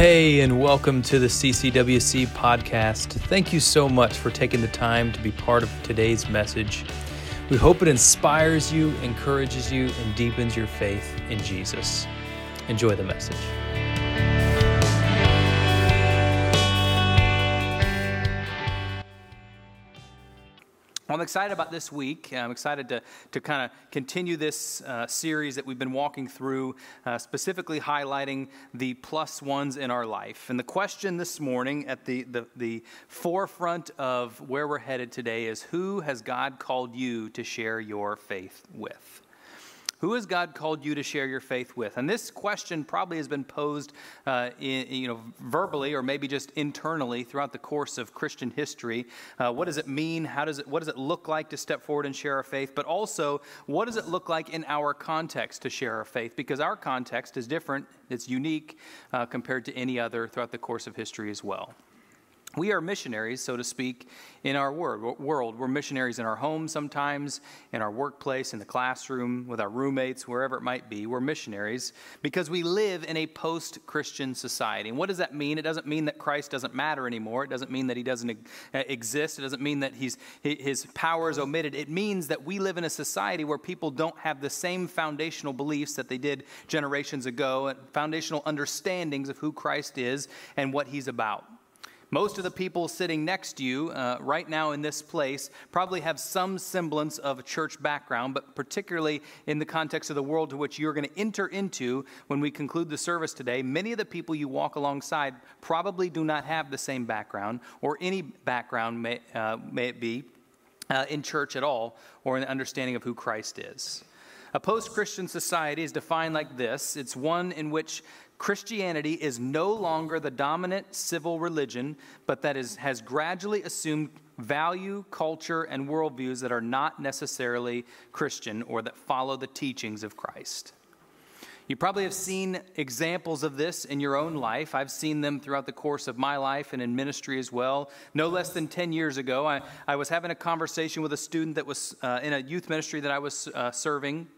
Hey, and welcome to the CCWC podcast. Thank you so much for taking the time to be part of today's message. We hope it inspires you, encourages you, and deepens your faith in Jesus. Enjoy the message. Well, I'm excited about this week. I'm excited to, to kind of continue this uh, series that we've been walking through, uh, specifically highlighting the plus ones in our life. And the question this morning at the, the, the forefront of where we're headed today is Who has God called you to share your faith with? Who has God called you to share your faith with? And this question probably has been posed, uh, in, you know, verbally or maybe just internally throughout the course of Christian history. Uh, what does it mean? How does it? What does it look like to step forward and share our faith? But also, what does it look like in our context to share our faith? Because our context is different. It's unique uh, compared to any other throughout the course of history as well. We are missionaries, so to speak, in our world. We're missionaries in our home sometimes, in our workplace, in the classroom, with our roommates, wherever it might be. We're missionaries because we live in a post Christian society. And what does that mean? It doesn't mean that Christ doesn't matter anymore. It doesn't mean that he doesn't uh, exist. It doesn't mean that he's, his power is omitted. It means that we live in a society where people don't have the same foundational beliefs that they did generations ago, and foundational understandings of who Christ is and what he's about. Most of the people sitting next to you uh, right now in this place probably have some semblance of a church background, but particularly in the context of the world to which you're going to enter into when we conclude the service today, many of the people you walk alongside probably do not have the same background or any background, may, uh, may it be, uh, in church at all or in the understanding of who Christ is. A post Christian society is defined like this it's one in which Christianity is no longer the dominant civil religion, but that is, has gradually assumed value, culture, and worldviews that are not necessarily Christian or that follow the teachings of Christ. You probably have seen examples of this in your own life. I've seen them throughout the course of my life and in ministry as well. No less than 10 years ago, I, I was having a conversation with a student that was uh, in a youth ministry that I was uh, serving.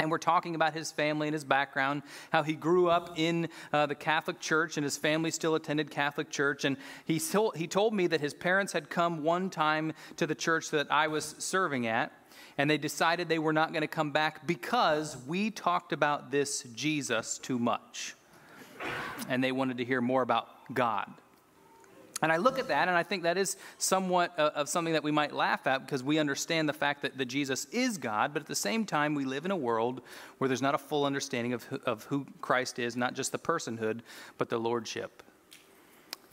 And we're talking about his family and his background, how he grew up in uh, the Catholic Church and his family still attended Catholic Church. And he, told, he told me that his parents had come one time to the church that I was serving at, and they decided they were not going to come back because we talked about this Jesus too much. And they wanted to hear more about God. And I look at that and I think that is somewhat uh, of something that we might laugh at because we understand the fact that, that Jesus is God, but at the same time, we live in a world where there's not a full understanding of, of who Christ is, not just the personhood, but the lordship.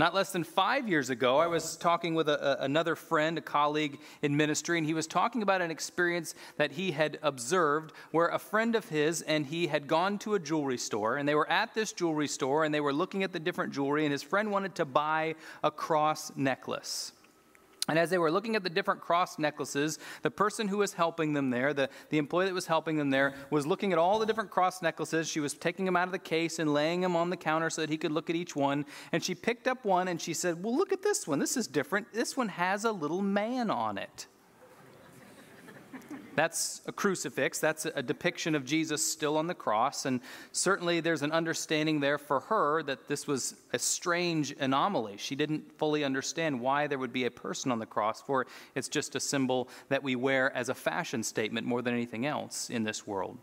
Not less than five years ago, I was talking with a, a, another friend, a colleague in ministry, and he was talking about an experience that he had observed where a friend of his and he had gone to a jewelry store, and they were at this jewelry store and they were looking at the different jewelry, and his friend wanted to buy a cross necklace. And as they were looking at the different cross necklaces, the person who was helping them there, the, the employee that was helping them there, was looking at all the different cross necklaces. She was taking them out of the case and laying them on the counter so that he could look at each one. And she picked up one and she said, Well, look at this one. This is different. This one has a little man on it. That's a crucifix. That's a depiction of Jesus still on the cross. And certainly there's an understanding there for her that this was a strange anomaly. She didn't fully understand why there would be a person on the cross, for it's just a symbol that we wear as a fashion statement more than anything else in this world.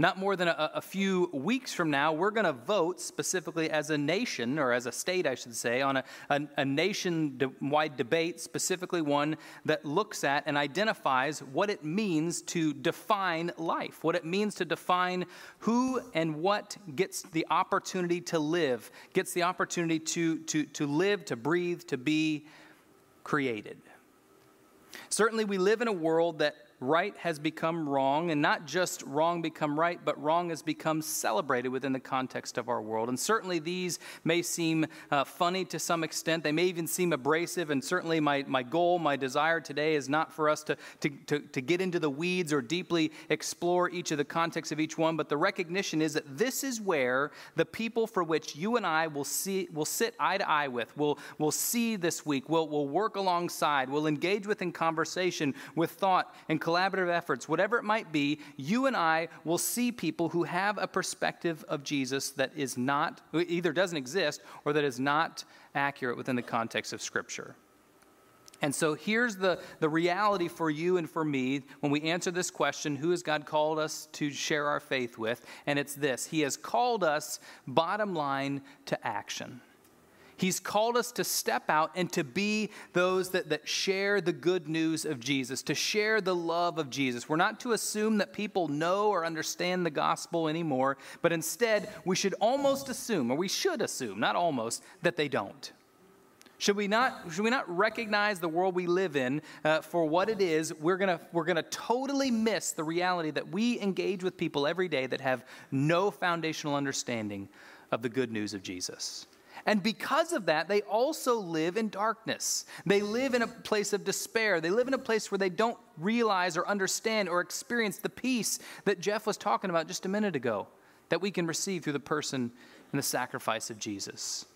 Not more than a, a few weeks from now, we're going to vote specifically as a nation, or as a state, I should say, on a, a, a debate, specifically one that looks at and identifies what it means to define life, what it means to define who and what gets the opportunity to live, gets the opportunity to, to, to live, to breathe, to be created. Certainly, we live in a world that right has become wrong, and not just wrong become right, but wrong has become celebrated within the context of our world. And certainly these may seem uh, funny to some extent. They may even seem abrasive, and certainly my, my goal, my desire today is not for us to, to, to, to get into the weeds or deeply explore each of the contexts of each one, but the recognition is that this is where the people for which you and I will, see, will sit eye to eye with, will, will see this week, will, will work alongside, will engage with in conversation, with thought and collaborative efforts, whatever it might be, you and I will see people who have a perspective of Jesus that is not, either doesn't exist or that is not accurate within the context of Scripture. And so here's the, the reality for you and for me when we answer this question who has God called us to share our faith with? And it's this He has called us, bottom line, to action. He's called us to step out and to be those that, that share the good news of Jesus, to share the love of Jesus. We're not to assume that people know or understand the gospel anymore, but instead, we should almost assume, or we should assume, not almost, that they don't. Should we not, should we not recognize the world we live in uh, for what it is? We're going we're to totally miss the reality that we engage with people every day that have no foundational understanding of the good news of Jesus. And because of that, they also live in darkness. They live in a place of despair. They live in a place where they don't realize or understand or experience the peace that Jeff was talking about just a minute ago that we can receive through the person and the sacrifice of Jesus.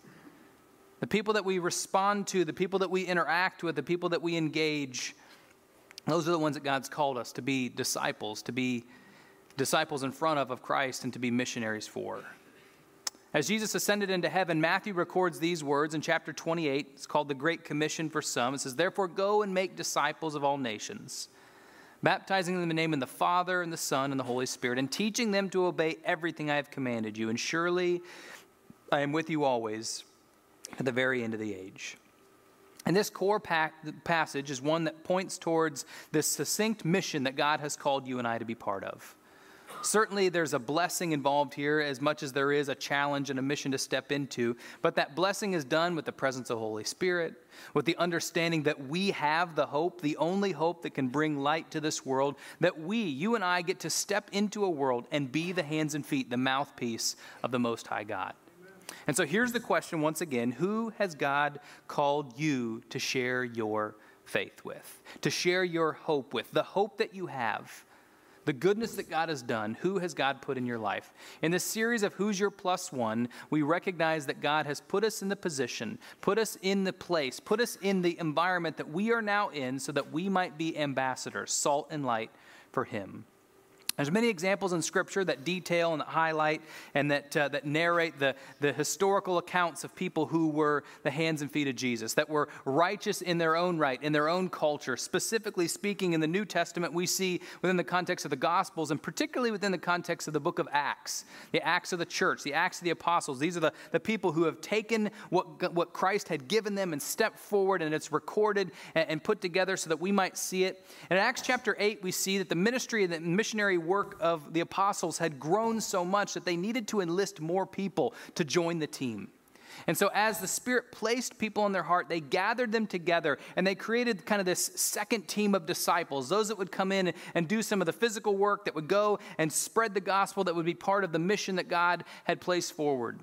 The people that we respond to, the people that we interact with, the people that we engage, those are the ones that God's called us to be disciples, to be disciples in front of, of Christ, and to be missionaries for. As Jesus ascended into heaven, Matthew records these words in chapter 28. It's called the Great Commission for some. It says, Therefore, go and make disciples of all nations, baptizing them in the name of the Father, and the Son, and the Holy Spirit, and teaching them to obey everything I have commanded you. And surely I am with you always to the very end of the age. And this core passage is one that points towards this succinct mission that God has called you and I to be part of. Certainly, there's a blessing involved here as much as there is a challenge and a mission to step into. But that blessing is done with the presence of Holy Spirit, with the understanding that we have the hope, the only hope that can bring light to this world, that we, you and I, get to step into a world and be the hands and feet, the mouthpiece of the Most High God. And so here's the question once again Who has God called you to share your faith with, to share your hope with, the hope that you have? The goodness that God has done, who has God put in your life? In this series of Who's Your Plus One, we recognize that God has put us in the position, put us in the place, put us in the environment that we are now in so that we might be ambassadors, salt and light for Him. There's many examples in Scripture that detail and that highlight and that, uh, that narrate the, the historical accounts of people who were the hands and feet of Jesus, that were righteous in their own right, in their own culture. Specifically speaking, in the New Testament, we see within the context of the Gospels, and particularly within the context of the book of Acts, the Acts of the church, the Acts of the apostles. These are the, the people who have taken what, what Christ had given them and stepped forward, and it's recorded and, and put together so that we might see it. And in Acts chapter 8, we see that the ministry and the missionary work of the apostles had grown so much that they needed to enlist more people to join the team. And so, as the Spirit placed people in their heart, they gathered them together and they created kind of this second team of disciples, those that would come in and do some of the physical work, that would go and spread the gospel, that would be part of the mission that God had placed forward.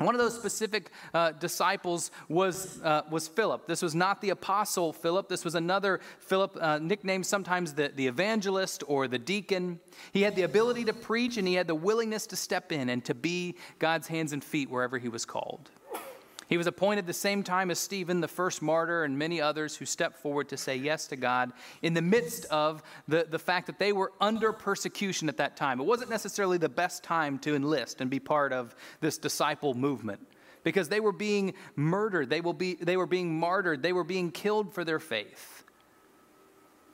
One of those specific uh, disciples was, uh, was Philip. This was not the apostle Philip. This was another Philip, uh, nicknamed sometimes the, the evangelist or the deacon. He had the ability to preach and he had the willingness to step in and to be God's hands and feet wherever he was called. He was appointed the same time as Stephen, the first martyr, and many others who stepped forward to say yes to God in the midst of the, the fact that they were under persecution at that time. It wasn't necessarily the best time to enlist and be part of this disciple movement because they were being murdered, they, will be, they were being martyred, they were being killed for their faith.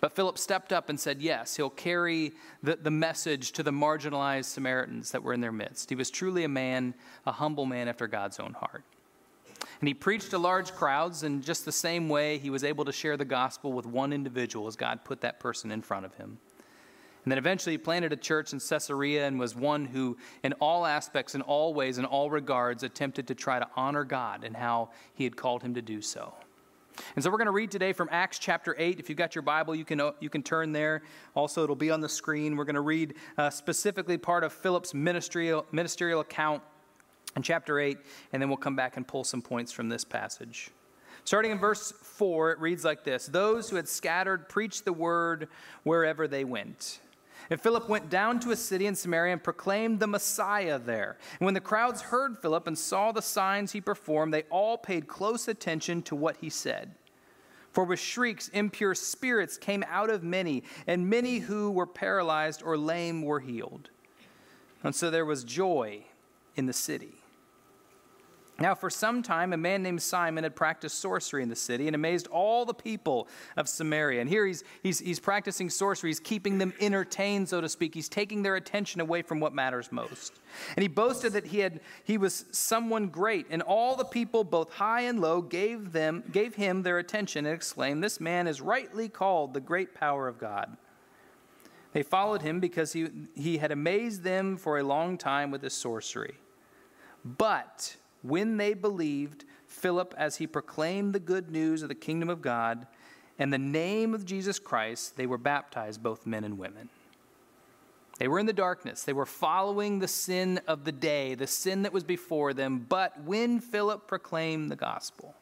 But Philip stepped up and said, Yes, he'll carry the, the message to the marginalized Samaritans that were in their midst. He was truly a man, a humble man after God's own heart. And he preached to large crowds in just the same way he was able to share the gospel with one individual as God put that person in front of him. And then eventually he planted a church in Caesarea and was one who, in all aspects, in all ways, in all regards, attempted to try to honor God and how he had called him to do so. And so we're going to read today from Acts chapter 8. If you've got your Bible, you can, you can turn there. Also, it'll be on the screen. We're going to read uh, specifically part of Philip's ministerial, ministerial account in chapter 8, and then we'll come back and pull some points from this passage. Starting in verse 4, it reads like this Those who had scattered preached the word wherever they went. And Philip went down to a city in Samaria and proclaimed the Messiah there. And when the crowds heard Philip and saw the signs he performed, they all paid close attention to what he said. For with shrieks, impure spirits came out of many, and many who were paralyzed or lame were healed. And so there was joy in the city. Now, for some time, a man named Simon had practiced sorcery in the city and amazed all the people of Samaria. And here he's, he's, he's practicing sorcery. He's keeping them entertained, so to speak. He's taking their attention away from what matters most. And he boasted that he, had, he was someone great. And all the people, both high and low, gave, them, gave him their attention and exclaimed, This man is rightly called the great power of God. They followed him because he, he had amazed them for a long time with his sorcery. But when they believed Philip as he proclaimed the good news of the kingdom of God and the name of Jesus Christ, they were baptized, both men and women. They were in the darkness. They were following the sin of the day, the sin that was before them. But when Philip proclaimed the gospel,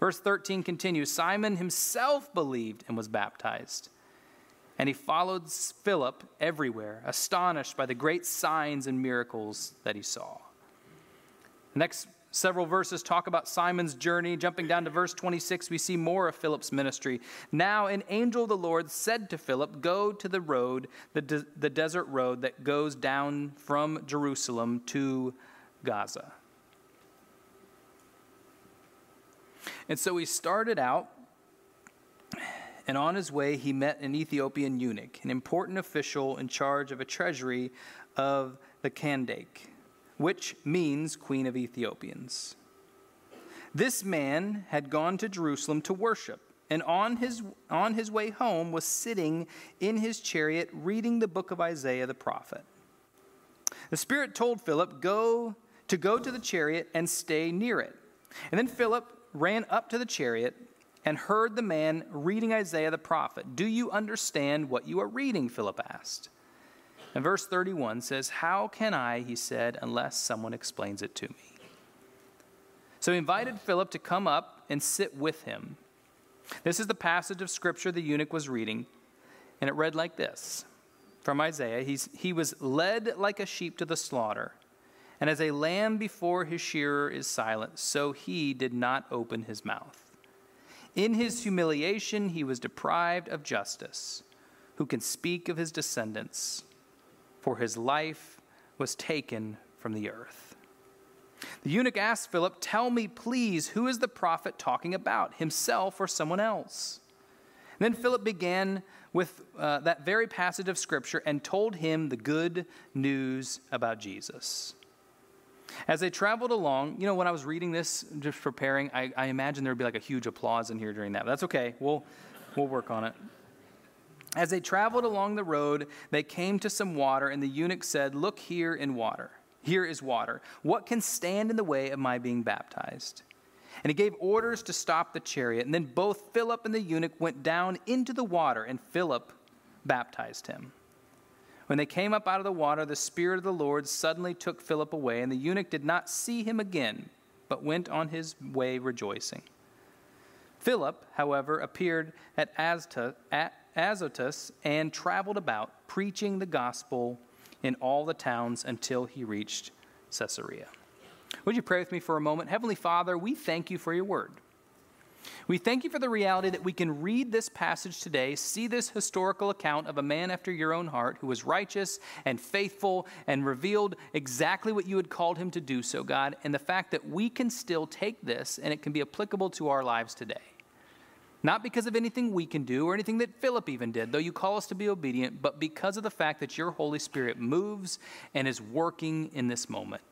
verse 13 continues Simon himself believed and was baptized. And he followed Philip everywhere, astonished by the great signs and miracles that he saw. Next several verses talk about Simon's journey. Jumping down to verse 26, we see more of Philip's ministry. Now, an angel of the Lord said to Philip, Go to the road, the, de- the desert road that goes down from Jerusalem to Gaza. And so he started out, and on his way, he met an Ethiopian eunuch, an important official in charge of a treasury of the Kandake which means Queen of Ethiopians. This man had gone to Jerusalem to worship, and on his, on his way home was sitting in his chariot reading the book of Isaiah the prophet. The Spirit told Philip, Go to go to the chariot and stay near it. And then Philip ran up to the chariot and heard the man reading Isaiah the prophet. Do you understand what you are reading? Philip asked. And verse 31 says, How can I, he said, unless someone explains it to me? So he invited Philip to come up and sit with him. This is the passage of scripture the eunuch was reading, and it read like this from Isaiah He's, He was led like a sheep to the slaughter, and as a lamb before his shearer is silent, so he did not open his mouth. In his humiliation, he was deprived of justice. Who can speak of his descendants? For his life was taken from the earth. The eunuch asked Philip, Tell me, please, who is the prophet talking about, himself or someone else? And then Philip began with uh, that very passage of Scripture and told him the good news about Jesus. As they traveled along, you know, when I was reading this, just preparing, I, I imagine there would be like a huge applause in here during that. But that's okay. We'll, we'll work on it. As they traveled along the road, they came to some water, and the eunuch said, Look here in water. Here is water. What can stand in the way of my being baptized? And he gave orders to stop the chariot. And then both Philip and the eunuch went down into the water, and Philip baptized him. When they came up out of the water, the Spirit of the Lord suddenly took Philip away, and the eunuch did not see him again, but went on his way rejoicing. Philip, however, appeared at Azta, at Azotus and traveled about, preaching the gospel in all the towns until he reached Caesarea. Would you pray with me for a moment? Heavenly Father, we thank you for your word. We thank you for the reality that we can read this passage today, see this historical account of a man after your own heart who was righteous and faithful and revealed exactly what you had called him to do so, God, and the fact that we can still take this and it can be applicable to our lives today. Not because of anything we can do or anything that Philip even did, though you call us to be obedient, but because of the fact that your Holy Spirit moves and is working in this moment.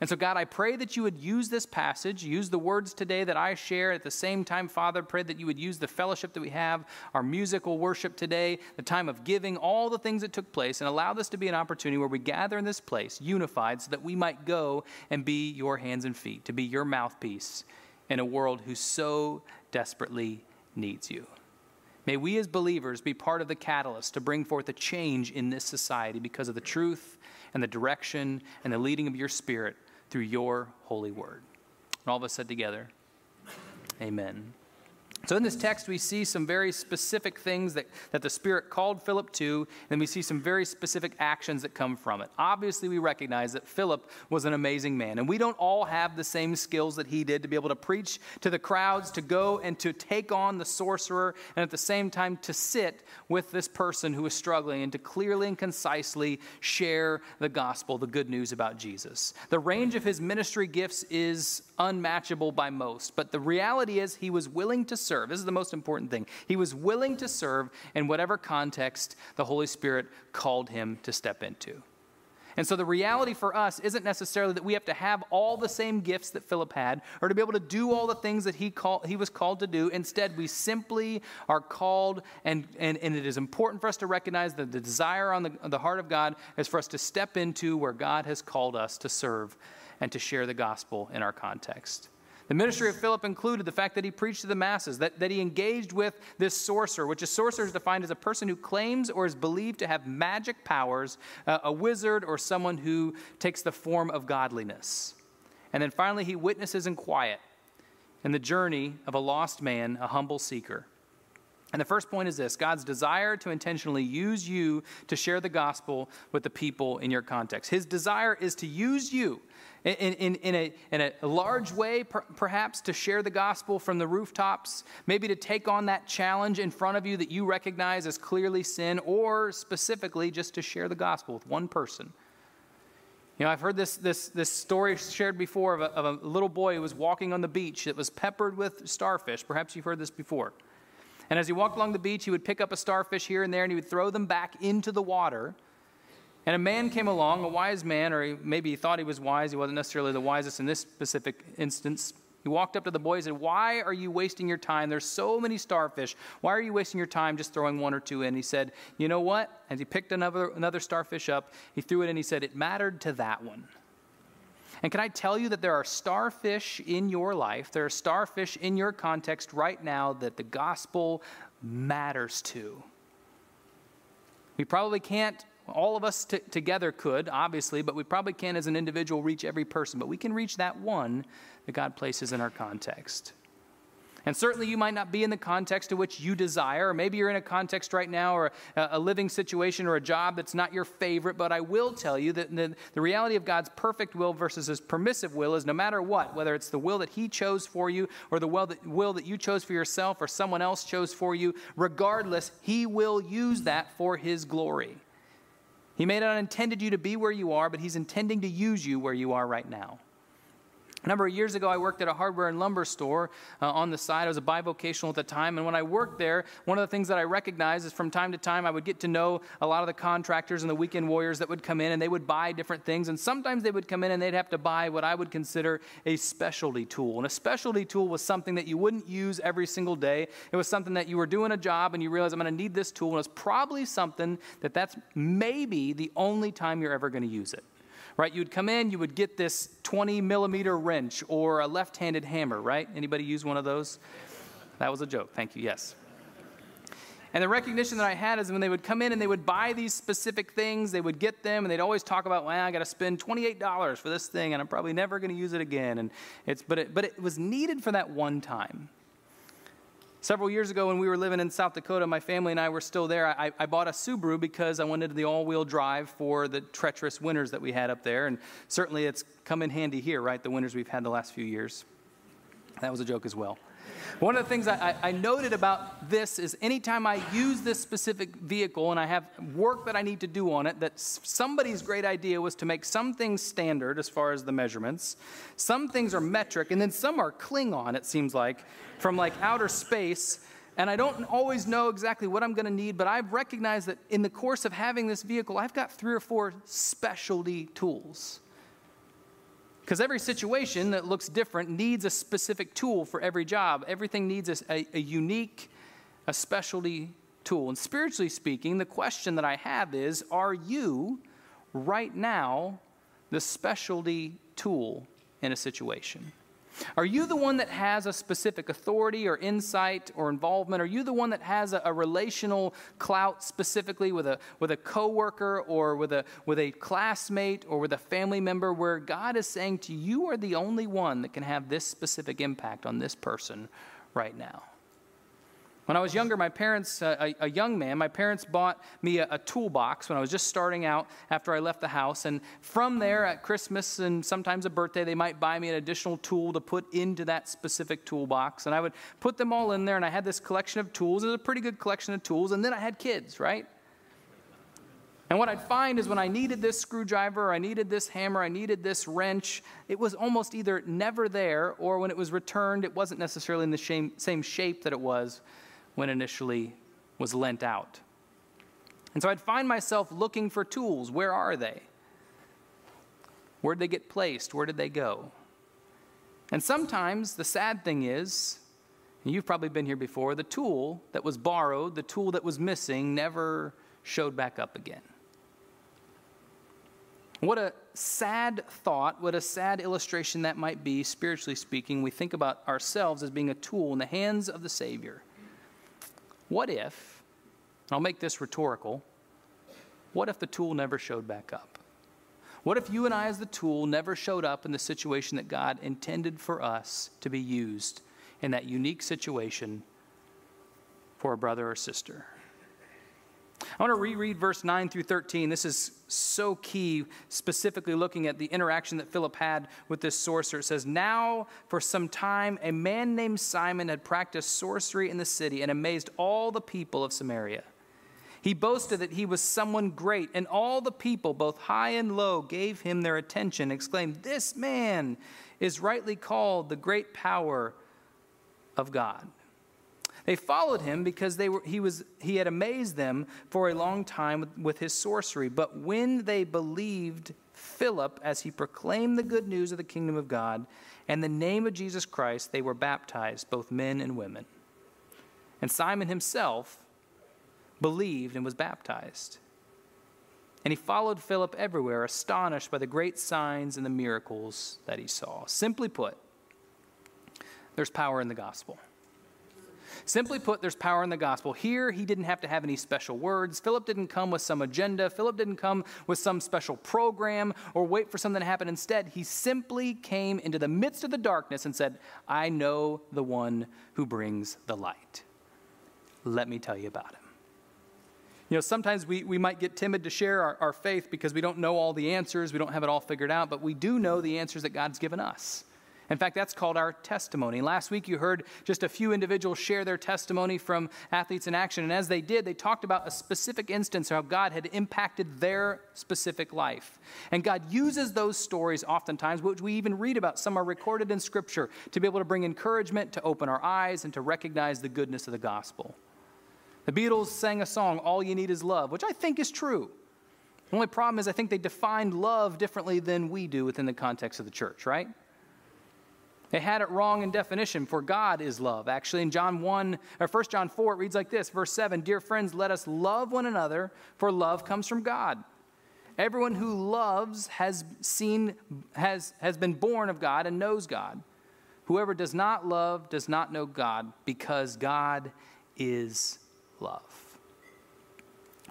And so, God, I pray that you would use this passage, use the words today that I share. At the same time, Father, pray that you would use the fellowship that we have, our musical worship today, the time of giving, all the things that took place, and allow this to be an opportunity where we gather in this place, unified, so that we might go and be your hands and feet, to be your mouthpiece in a world who so desperately needs you. May we as believers be part of the catalyst to bring forth a change in this society because of the truth and the direction and the leading of your Spirit through your holy word. And all of us said together, Amen. So, in this text, we see some very specific things that, that the Spirit called Philip to, and we see some very specific actions that come from it. Obviously, we recognize that Philip was an amazing man, and we don't all have the same skills that he did to be able to preach to the crowds, to go and to take on the sorcerer, and at the same time to sit with this person who is struggling and to clearly and concisely share the gospel, the good news about Jesus. The range of his ministry gifts is unmatchable by most, but the reality is he was willing to serve. This is the most important thing. He was willing to serve in whatever context the Holy Spirit called him to step into. And so the reality for us isn't necessarily that we have to have all the same gifts that Philip had or to be able to do all the things that he, call, he was called to do. Instead, we simply are called, and, and, and it is important for us to recognize that the desire on the, on the heart of God is for us to step into where God has called us to serve and to share the gospel in our context. The ministry of Philip included the fact that he preached to the masses, that, that he engaged with this sorcerer, which a sorcerer is defined as a person who claims or is believed to have magic powers, uh, a wizard, or someone who takes the form of godliness. And then finally, he witnesses in quiet in the journey of a lost man, a humble seeker. And the first point is this God's desire to intentionally use you to share the gospel with the people in your context. His desire is to use you in, in, in, a, in a large way, per, perhaps, to share the gospel from the rooftops, maybe to take on that challenge in front of you that you recognize as clearly sin, or specifically just to share the gospel with one person. You know, I've heard this, this, this story shared before of a, of a little boy who was walking on the beach that was peppered with starfish. Perhaps you've heard this before. And as he walked along the beach, he would pick up a starfish here and there and he would throw them back into the water. And a man came along, a wise man, or he, maybe he thought he was wise. He wasn't necessarily the wisest in this specific instance. He walked up to the boy and said, Why are you wasting your time? There's so many starfish. Why are you wasting your time just throwing one or two in? He said, You know what? As he picked another, another starfish up, he threw it in. He said, It mattered to that one. And can I tell you that there are starfish in your life, there are starfish in your context right now that the gospel matters to? We probably can't all of us t- together could, obviously, but we probably can't as an individual reach every person. But we can reach that one that God places in our context. And certainly you might not be in the context to which you desire, or maybe you're in a context right now or a, a living situation or a job that's not your favorite. But I will tell you that the, the reality of God's perfect will versus his permissive will is no matter what, whether it's the will that he chose for you or the will that, will that you chose for yourself or someone else chose for you, regardless, he will use that for his glory. He may not have intended you to be where you are, but He's intending to use you where you are right now. A number of years ago, I worked at a hardware and lumber store uh, on the side. I was a bivocational at the time. And when I worked there, one of the things that I recognized is from time to time, I would get to know a lot of the contractors and the weekend warriors that would come in and they would buy different things. And sometimes they would come in and they'd have to buy what I would consider a specialty tool. And a specialty tool was something that you wouldn't use every single day. It was something that you were doing a job and you realize I'm going to need this tool. And it's probably something that that's maybe the only time you're ever going to use it right? You would come in, you would get this 20 millimeter wrench or a left handed hammer, right? Anybody use one of those? That was a joke. Thank you. Yes. And the recognition that I had is when they would come in and they would buy these specific things, they would get them, and they'd always talk about, well, I got to spend $28 for this thing, and I'm probably never going to use it again. And it's, but, it, but it was needed for that one time. Several years ago, when we were living in South Dakota, my family and I were still there. I, I bought a Subaru because I wanted the all wheel drive for the treacherous winters that we had up there. And certainly it's come in handy here, right? The winters we've had the last few years. That was a joke as well. One of the things I, I, noted about this is anytime I use this specific vehicle and I have work that I need to do on it, that somebody's great idea was to make some things standard as far as the measurements, some things are metric, and then some are Klingon, it seems like, from like outer space. And I don't always know exactly what I'm going to need, but I've recognized that in the course of having this vehicle, I've got three or four specialty tools because every situation that looks different needs a specific tool for every job. Everything needs a, a, a, unique, a specialty tool. And spiritually speaking, the question that I have is Are you right now the specialty tool in a situation? Are you the one that has a specific authority or insight or involvement? Are you the one that has a, a relational clout specifically with a, with a coworker or with a, with a classmate or with a family member where God is saying to you, you are the only one that can have this specific impact on this person right now? When I was younger, my parents, uh, a, young man, my parents bought me a, a, toolbox when I was just starting out after I left the house. And from there, at Christmas and sometimes a birthday, they might buy me an additional tool to put into that specific toolbox. And I would put them all in there, and I had this collection of tools. It was a pretty good collection of tools. And then I had kids, right? And what I'd find is when I needed this screwdriver, I needed this hammer, I needed this wrench, it was almost either never there, or when it was returned, it wasn't necessarily in the same shape that it was when initially was lent out. And so I'd find myself looking for tools. Where are they? Where did they get placed? Where did they go? And sometimes the sad thing is, and you've probably been here before, the tool that was borrowed, the tool that was missing, never showed back up again. What a sad thought, what a sad illustration that might be, spiritually speaking. We think about ourselves as being a tool in the hands of the Savior. What if, I'll make this rhetorical, what if the tool never showed back up? What if you and I, as the tool, never showed up in the situation that God intended for us to be used in that unique situation for a brother or sister? I want to reread verse 9 through 13. This is so key, specifically looking at the interaction that Philip had with this sorcerer. It says, Now, for some time, a man named Simon had practiced sorcery in the city and amazed all the people of Samaria. He boasted that he was someone great, and all the people, both high and low, gave him their attention, exclaimed, This man is rightly called the great power of God. They followed him because they were, he, was, he had amazed them for a long time with, with his sorcery. But when they believed Philip as he proclaimed the good news of the kingdom of God and the name of Jesus Christ, they were baptized, both men and women. And Simon himself believed and was baptized. And he followed Philip everywhere, astonished by the great signs and the miracles that he saw. Simply put, there's power in the gospel. Simply put, there's power in the gospel. Here, he didn't have to have any special words. Philip didn't come with some agenda. Philip didn't come with some special program or wait for something to happen. Instead, he simply came into the midst of the darkness and said, I know the one who brings the light. Let me tell you about him. You know, sometimes we, we might get timid to share our, our faith because we don't know all the answers, we don't have it all figured out, but we do know the answers that God's given us. In fact, that's called our testimony. Last week, you heard just a few individuals share their testimony from Athletes in Action. And as they did, they talked about a specific instance of how God had impacted their specific life. And God uses those stories oftentimes, which we even read about. Some are recorded in Scripture to be able to bring encouragement, to open our eyes, and to recognize the goodness of the gospel. The Beatles sang a song, All You Need Is Love, which I think is true. The only problem is, I think they defined love differently than we do within the context of the church, right? They had it wrong in definition, for God is love. Actually, in John 1 or 1 John 4, it reads like this, verse 7, Dear friends, let us love one another, for love comes from God. Everyone who loves has seen has, has been born of God and knows God. Whoever does not love does not know God, because God is love.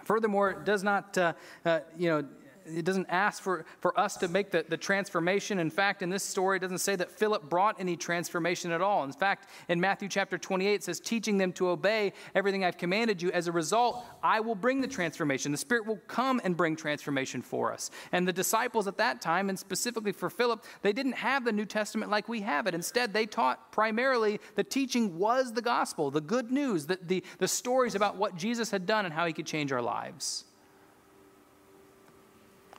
Furthermore, it does not, uh, uh, you know, it doesn't ask for, for us to make the, the transformation. In fact, in this story, it doesn't say that Philip brought any transformation at all. In fact, in Matthew chapter 28, it says, teaching them to obey everything I've commanded you. As a result, I will bring the transformation. The Spirit will come and bring transformation for us. And the disciples at that time, and specifically for Philip, they didn't have the New Testament like we have it. Instead, they taught primarily the teaching was the gospel, the good news, the, the, the stories about what Jesus had done and how he could change our lives.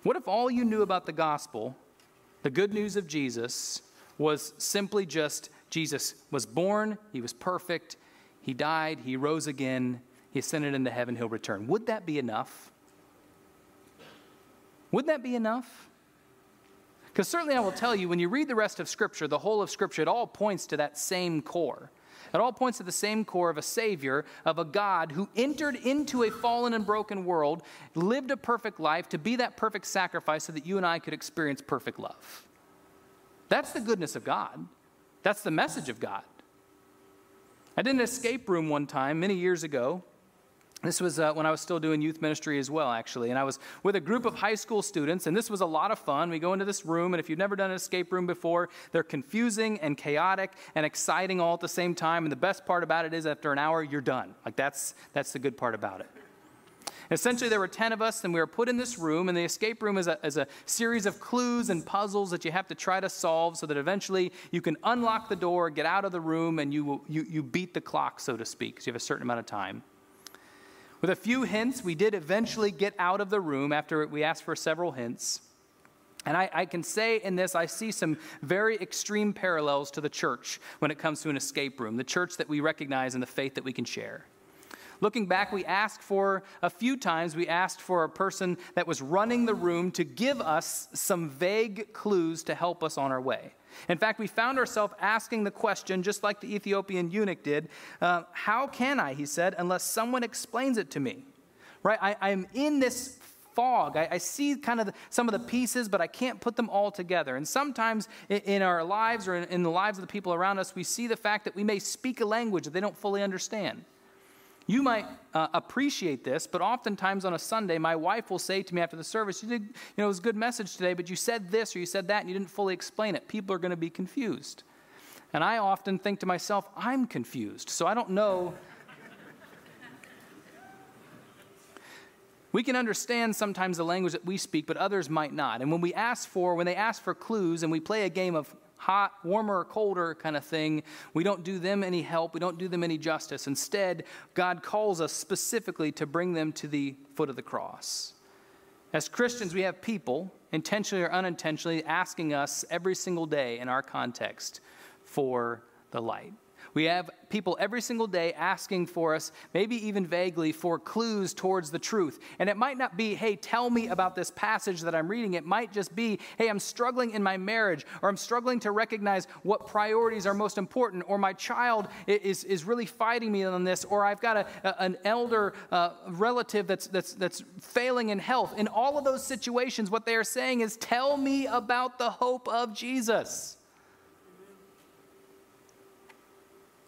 What if all you knew about the gospel, the good news of Jesus, was simply just Jesus was born, he was perfect, he died, he rose again, he ascended into heaven, he'll return? Would that be enough? Would that be enough? Because certainly I will tell you, when you read the rest of Scripture, the whole of Scripture, it all points to that same core. It all points to the same core of a Savior, of a God who entered into a fallen and broken world, lived a perfect life to be that perfect sacrifice so that you and I could experience perfect love. That's the goodness of God. That's the message of God. I did an escape room one time many years ago. This was uh, when I was still doing youth ministry as well, actually. And I was with a group of high school students, and this was a lot of fun. We go into this room, and if you've never done an escape room before, they're confusing and chaotic and exciting all at the same time. And the best part about it is, after an hour, you're done. Like, that's, that's the good part about it. Essentially, there were 10 of us, and we were put in this room. And the escape room is a, is a series of clues and puzzles that you have to try to solve so that eventually you can unlock the door, get out of the room, and you, you, you beat the clock, so to speak, because you have a certain amount of time. With a few hints, we did eventually get out of the room after we asked for several hints. And I, I, can say in this, I see some very extreme parallels to the church when it comes to an escape room, the church that we recognize and the faith that we can share. Looking back, we asked for a few times, we asked for a person that was running the room to give us some vague clues to help us on our way. In fact, we found ourselves asking the question, just like the Ethiopian eunuch did uh, How can I, he said, unless someone explains it to me? Right? I, am in this fog. I, I see kind of the, some of the pieces, but I can't put them all together. And sometimes in, in our lives or in, in the lives of the people around us, we see the fact that we may speak a language that they don't fully understand. You might uh, appreciate this, but oftentimes on a Sunday, my wife will say to me after the service, You did, you know, it was a good message today, but you said this or you said that and you didn't fully explain it. People are going to be confused. And I often think to myself, I'm confused, so I don't know. we can understand sometimes the language that we speak, but others might not. And when we ask for, when they ask for clues and we play a game of hot, warmer, or colder kind of thing. We don't do them any help. We don't do them any justice. Instead, God calls us specifically to bring them to the foot of the cross. As Christians, we have people, intentionally or unintentionally, asking us every single day in our context for the light. We have people every single day asking for us, maybe even vaguely, for clues towards the truth. And it might not be, hey, tell me about this passage that I'm reading. It might just be, hey, I'm struggling in my marriage, or I'm struggling to recognize what priorities are most important, or my child is, is really fighting me on this, or I've got a, an elder uh, relative that's, that's, that's failing in health. In all of those situations, what they are saying is, tell me about the hope of Jesus.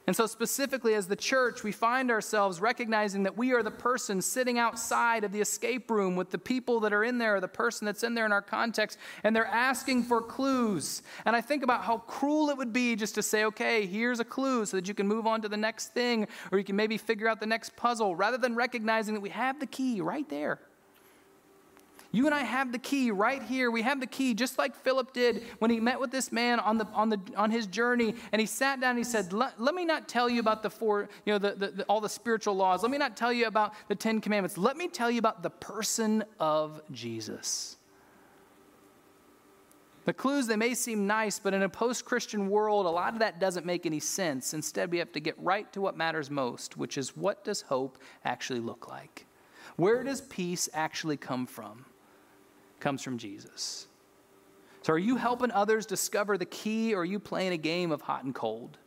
And so, specifically, as the church, we find ourselves recognizing that we are the person sitting outside of the escape room with the people that are in there, or the person that's in there in our context, and they're asking for clues. And I think about how cruel it would be just to say, okay, here's a clue so that you can move on to the next thing, or you can maybe figure out the next puzzle, rather than recognizing that we have the key right there. You and I have the key right here. We have the key, just like Philip did when he met with this man on, the, on, the, on his journey. And he sat down and he said, Let, me not tell you about the four, you know, the, the, the, all the spiritual laws. Let me not tell you about the Ten Commandments. Let me tell you about the person of Jesus. The clues, they may seem nice, but in a post Christian world, a lot of that doesn't make any sense. Instead, we have to get right to what matters most, which is what does hope actually look like? Where does peace actually come from? Comes from Jesus. So, are you helping others discover the key, or are you playing a game of hot and cold?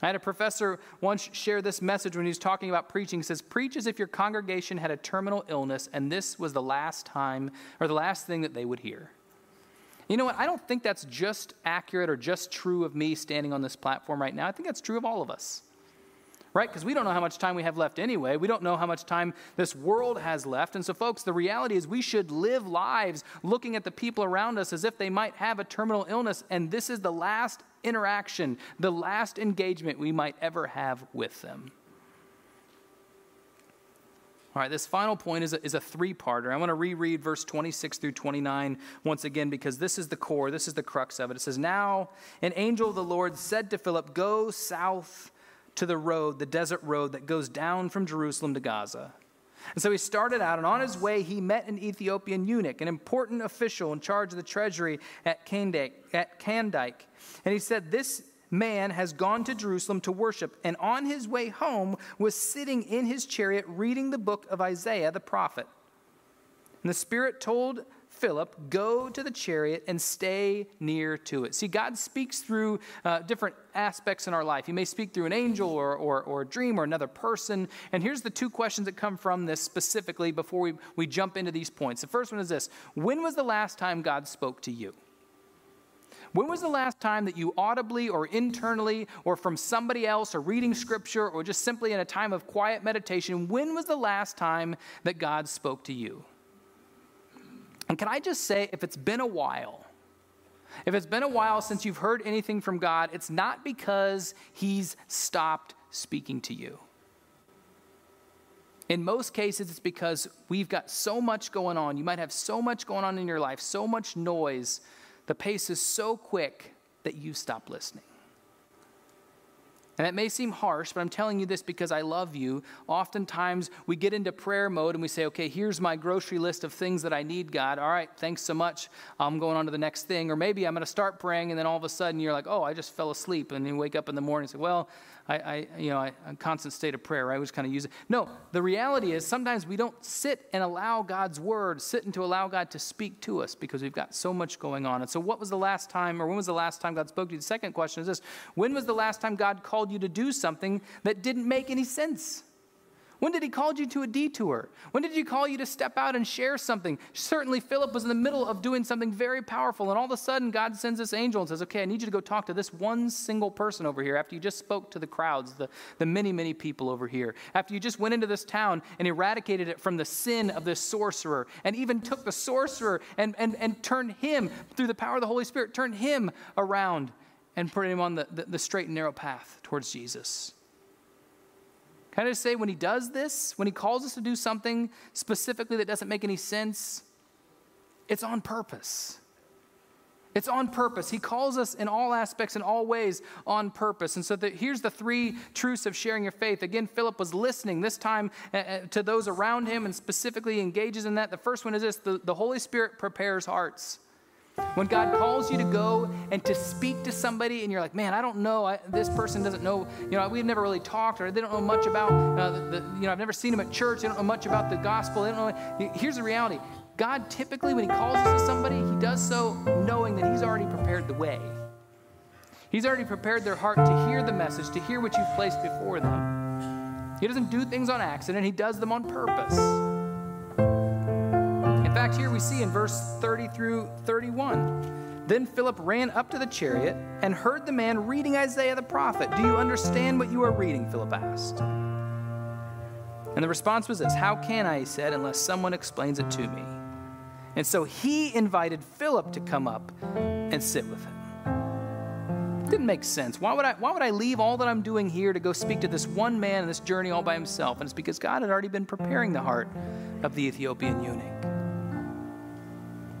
I had a professor once share this message when he was talking about preaching. He says, Preach as if your congregation had a terminal illness and this was the last time or the last thing that they would hear. You know what? I don't think that's just accurate or just true of me standing on this platform right now. I think that's true of all of us right? Because we don't know how much time we have left anyway. We don't know how much time this world has left. And so, folks, the reality is we should live lives looking at the people around us as if they might have a terminal illness. And this is the last interaction, the last engagement we might ever have with them. All right, this final point is a, is a three parter. I want to reread verse 26 through 29 once again because this is the core, this is the crux of it. It says, Now an angel of the Lord said to Philip, Go south to the road, the desert road that goes down from Jerusalem to Gaza. And so he started out, and on his way, he met an Ethiopian eunuch, an important official in charge of the treasury at Kandake. And he said, This man has gone to Jerusalem to worship, and on his way home was sitting in his chariot reading the book of Isaiah the prophet. And the Spirit told Philip, go to the chariot and stay near to it. See, God speaks through uh, different aspects in our life. He may speak through an angel or, or, or a dream or another person. And here's the two questions that come from this specifically before we, we jump into these points. The first one is this When was the last time God spoke to you? When was the last time that you audibly or internally or from somebody else or reading scripture or just simply in a time of quiet meditation, when was the last time that God spoke to you? And can I just say, if it's been a while, if it's been a while since you've heard anything from God, it's not because He's stopped speaking to you. In most cases, it's because we've got so much going on. You might have so much going on in your life, so much noise. The pace is so quick that you stop listening. And it may seem harsh, but I'm telling you this because I love you. Oftentimes we get into prayer mode and we say, okay, here's my grocery list of things that I need, God. All right, thanks so much. I'm going on to the next thing. Or maybe I'm going to start praying and then all of a sudden you're like, oh, I just fell asleep. And you wake up in the morning and say, well, I, I you know, I, a constant state of prayer. I was kind of use it. No, the reality is sometimes we don't sit and allow God's word, sit and to allow God to speak to us because we've got so much going on. And so, what was the last time, or when was the last time God spoke to you? The second question is this: When was the last time God called you to do something that didn't make any sense? When did he call you to a detour? When did he call you to step out and share something? Certainly, Philip was in the middle of doing something very powerful, and all of a sudden, God sends this angel and says, Okay, I need you to go talk to this one single person over here after you just spoke to the crowds, the, the many, many people over here. After you just went into this town and eradicated it from the sin of this sorcerer, and even took the sorcerer and, and, and turned him, through the power of the Holy Spirit, turned him around and put him on the, the, the straight and narrow path towards Jesus. Can I just say, when he does this, when he calls us to do something specifically that doesn't make any sense, it's on purpose. It's on purpose. He calls us in all aspects, in all ways, on purpose. And so the, here's the three truths of sharing your faith. Again, Philip was listening, this time uh, uh, to those around him and specifically engages in that. The first one is this the, the Holy Spirit prepares hearts. When God calls you to go and to speak to somebody, and you're like, man, I don't know, I, this person doesn't know, you know, we've never really talked, or they don't know much about, uh, the, the, you know, I've never seen them at church, they don't know much about the gospel. They don't know. Here's the reality God typically, when He calls us to somebody, He does so knowing that He's already prepared the way. He's already prepared their heart to hear the message, to hear what you've placed before them. He doesn't do things on accident, He does them on purpose fact, here we see in verse 30 through 31. Then Philip ran up to the chariot and heard the man reading Isaiah the prophet. Do you understand what you are reading? Philip asked. And the response was this How can I, he said, unless someone explains it to me? And so he invited Philip to come up and sit with him. Didn't make sense. Why would, I, why would I leave all that I'm doing here to go speak to this one man in this journey all by himself? And it's because God had already been preparing the heart of the Ethiopian eunuch.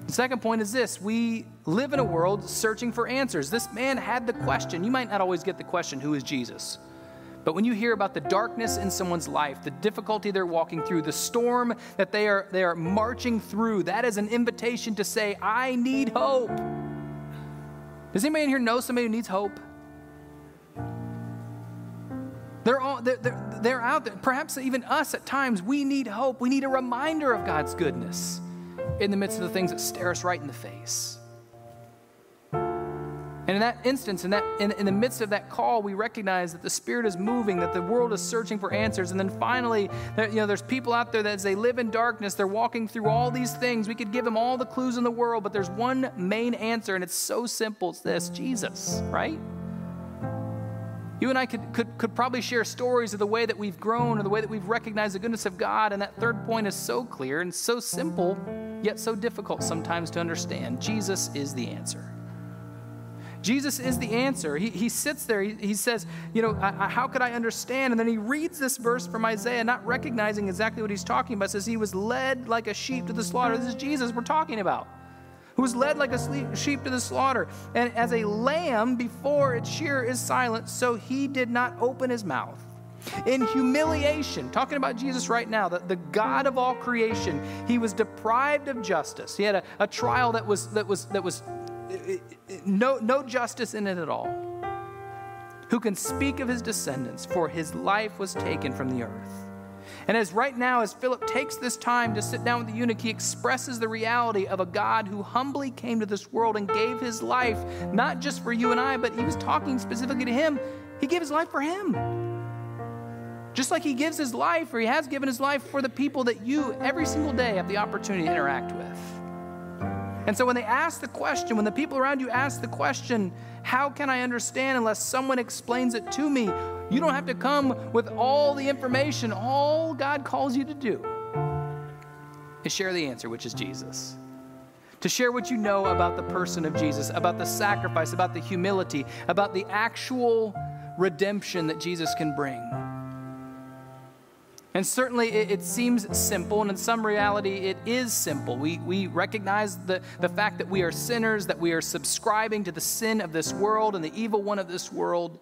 The second point is this we live in a world searching for answers. This man had the question. You might not always get the question, who is Jesus? But when you hear about the darkness in someone's life, the difficulty they're walking through, the storm that they are, they are marching through, that is an invitation to say, I need hope. Does anybody in here know somebody who needs hope? They're, all, they're, they're, they're out there. Perhaps even us at times, we need hope. We need a reminder of God's goodness in the midst of the things that stare us right in the face. And in that instance, in, that, in, in the midst of that call, we recognize that the Spirit is moving, that the world is searching for answers. And then finally, there, you know, there's people out there that as they live in darkness, they're walking through all these things. We could give them all the clues in the world, but there's one main answer, and it's so simple. It's this Jesus, right? You and I could, could, could probably share stories of the way that we've grown or the way that we've recognized the goodness of God. And that third point is so clear and so simple, yet so difficult sometimes to understand. Jesus is the answer. Jesus is the answer. He, he sits there, he, he says, You know, I, I, how could I understand? And then he reads this verse from Isaiah, not recognizing exactly what he's talking about. Says, He was led like a sheep to the slaughter. This is Jesus we're talking about who was led like a sheep to the slaughter. And as a lamb before its shearer is silent, so he did not open his mouth. In humiliation, talking about Jesus right now, the, the God of all creation, he was deprived of justice. He had a, a trial that was that was that was no, no justice in it at all. Who can speak of his descendants, for his life was taken from the earth. And as right now, as Philip takes this time to sit down with the eunuch, he expresses the reality of a God who humbly came to this world and gave his life, not just for you and I, but he was talking specifically to him. He gave his life for him. Just like he gives his life, or he has given his life for the people that you every single day have the opportunity to interact with. And so when they ask the question, when the people around you ask the question, how can I understand unless someone explains it to me? You don't have to come with all the information. All God calls you to do is share the answer, which is Jesus. To share what you know about the person of Jesus, about the sacrifice, about the humility, about the actual redemption that Jesus can bring. And certainly it, it, seems simple, and in some reality, it is simple. We, we recognize the, the fact that we are sinners, that we are subscribing to the sin of this world and the evil one of this world.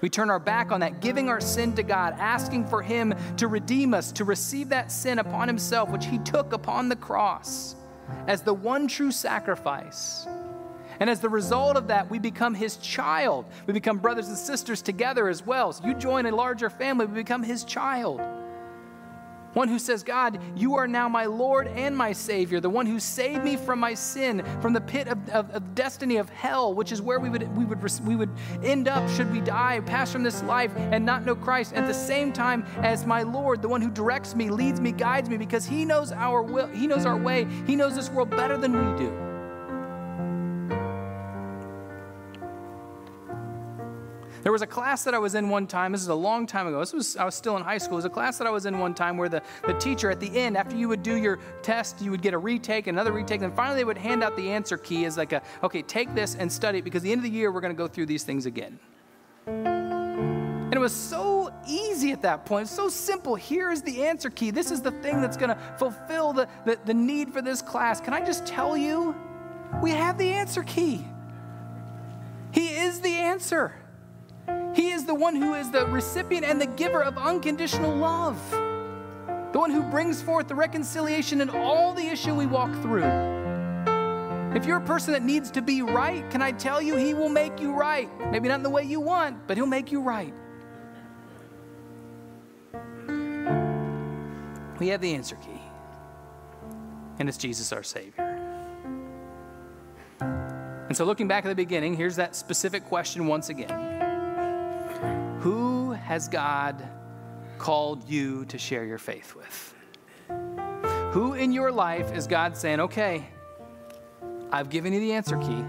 We turn our back on that, giving our sin to God, asking for Him to redeem us, to receive that sin upon Himself, which He took upon the cross as the one true sacrifice. And as the result of that, we become his child. We become brothers and sisters together as well. So you join a larger family, we become his child. One who says, God, you are now my Lord and my Savior, the one who saved me from my sin, from the pit of, of, of, destiny of hell, which is where we would, we, would, we would end up should we die, pass from this life, and not know Christ. At the same time as my Lord, the one who directs me, leads me, guides me, because He knows our will, He knows our way, He knows this world better than we do. There was a class that I was in one time. This is a long time ago. This was I was still in high school. It was a class that I was in one time where the, the teacher at the end, after you would do your test, you would get a retake, another retake, and finally they would hand out the answer key as like a, okay, take this and study it because at the end of the year we're going to go through these things again. And it was so easy at that point, so simple. Here is the answer key. This is the thing that's going to fulfill the, the, the need for this class. Can I just tell you? We have the answer key. He is the answer. He is the one who is the recipient and the giver of unconditional love, the one who brings forth the reconciliation in all the issue we walk through. If you're a person that needs to be right, can I tell you, He will make you right? Maybe not in the way you want, but He'll make you right. We have the answer key, and it's Jesus our Savior. And so, looking back at the beginning, here's that specific question once again who has God called you to share your faith with? Who in your life is God saying, okay, I've given you the answer key,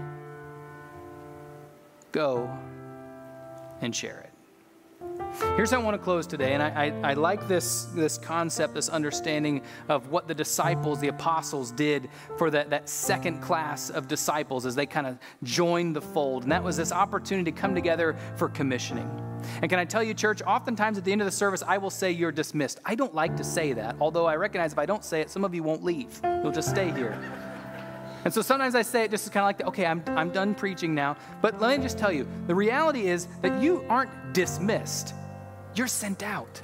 go and share it? Here's how I want to close today, and I, I, I, like this, this concept, this understanding of what the disciples, the apostles, did for that, that second class of disciples as they kind of joined the fold. And that was this opportunity to come together for commissioning. And can I tell you, church, oftentimes at the end of the service, I will say you're dismissed. I don't like to say that, although I recognize if I don't say it, some of you won't leave. You'll just stay here. And so sometimes I say it just kind of like, okay, I'm, I'm done preaching now. But let me just tell you the reality is that you aren't dismissed, you're sent out.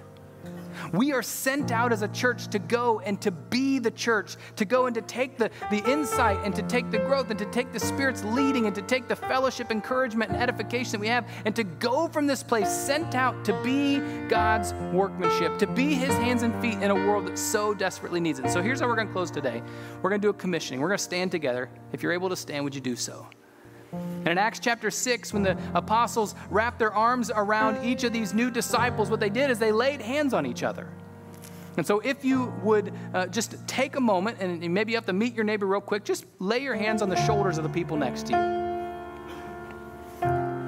We are sent out as a church to go and to be the church, to go and to take the, the insight and to take the growth and to take the Spirit's leading and to take the fellowship, encouragement, and edification that we have and to go from this place sent out to be God's workmanship, to be His hands and feet in a world that so desperately needs it. So here's how we're going to close today we're going to do a commissioning. We're going to stand together. If you're able to stand, would you do so? And in Acts chapter 6, when the apostles wrapped their arms around each of these new disciples, what they did is they laid hands on each other. And so, if you would uh, just take a moment and maybe you have to meet your neighbor real quick, just lay your hands on the shoulders of the people next to you.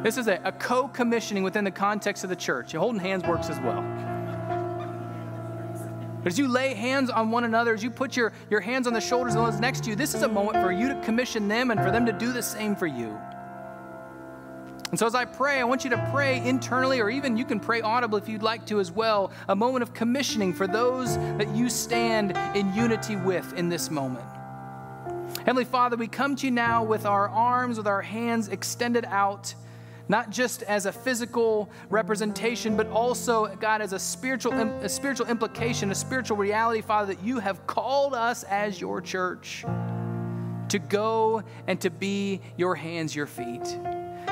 This is a, a co commissioning within the context of the church. Holding hands works as well. As you lay hands on one another, as you put your, your hands on the shoulders of those next to you, this is a moment for you to commission them and for them to do the same for you. And so, as I pray, I want you to pray internally, or even you can pray audibly if you'd like to as well, a moment of commissioning for those that you stand in unity with in this moment. Heavenly Father, we come to you now with our arms, with our hands extended out not just as a physical representation, but also, God, as a spiritual, a spiritual implication, a spiritual reality, Father, that you have called us as your church to go and to be your hands, your feet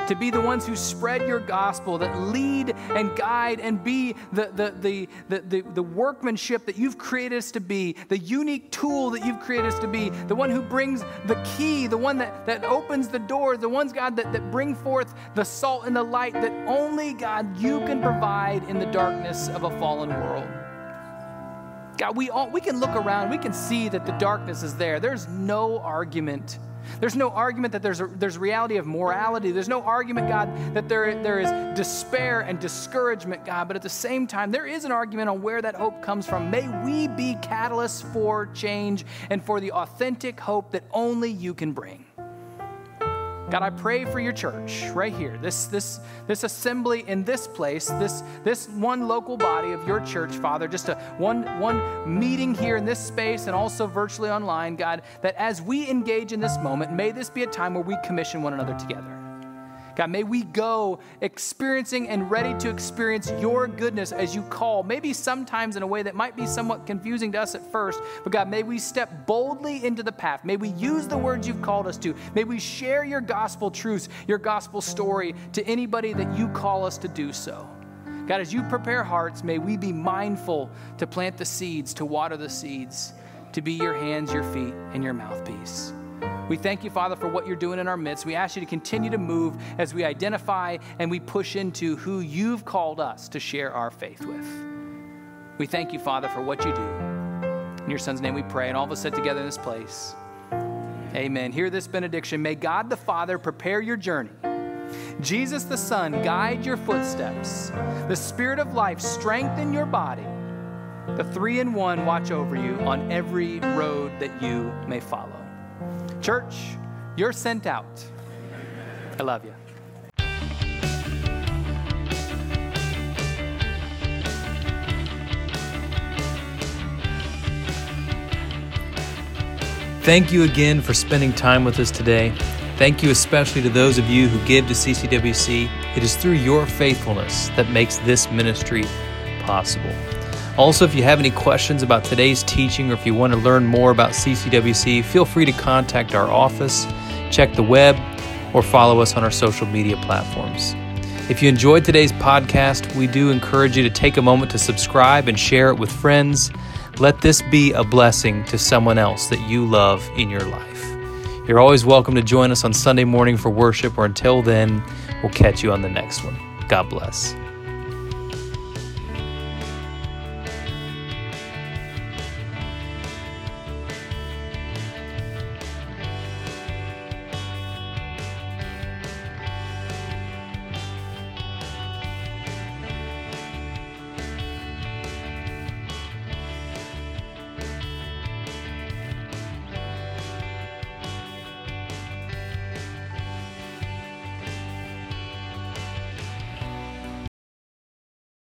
to be the ones who spread your gospel, that lead and guide and be the, the, the, the, the, workmanship that you've created us to be, the unique tool that you've created us to be, the one who brings the key, the one that, that opens the door, the ones, God, that, that bring forth the salt and the light that only, God, you can provide in the darkness of a fallen world. God, we, all, we can look around, we can see that the darkness is there. There's no argument. There's no argument that there's, a, there's reality of morality. There's no argument, God, that there, there is despair and discouragement, God. But at the same time, there is an argument on where that hope comes from. May we be catalysts for change and for the authentic hope that only you can bring. God, I pray for your church right here, this, this, this assembly in this place, this, this one local body of your church, Father, just a one, one meeting here in this space and also virtually online, God, that as we engage in this moment, may this be a time where we commission one another together. God, may we go experiencing and ready to experience your goodness as you call, maybe sometimes in a way that might be somewhat confusing to us at first, but God, may we step boldly into the path. May we use the words you've called us to. May we share your gospel truths, your gospel story to anybody that you call us to do so. God, as you prepare hearts, may we be mindful to plant the seeds, to water the seeds, to be your hands, your feet, and your mouthpiece. We thank you, Father, for what you're doing in our midst. We ask you to continue to move as we identify and we push into who you've called us to share our faith with. We thank you, Father, for what you do. In your Son's name we pray, and all of us sit together in this place. Amen. Hear this benediction. May God the Father prepare your journey. Jesus the Son guide your footsteps. The Spirit of life strengthen your body. The three in one watch over you on every road that you may follow. Church, you're sent out. I love you. Thank you again for spending time with us today. Thank you especially to those of you who give to CCWC. It is through your faithfulness that makes this ministry possible. Also, if you have any questions about today's teaching or if you want to learn more about CCWC, feel free to contact our office, check the web, or follow us on our social media platforms. If you enjoyed today's podcast, we do encourage you to take a moment to subscribe and share it with friends. Let this be a blessing to someone else that you love in your life. You're always welcome to join us on Sunday morning for worship, or until then, we'll catch you on the next one. God bless.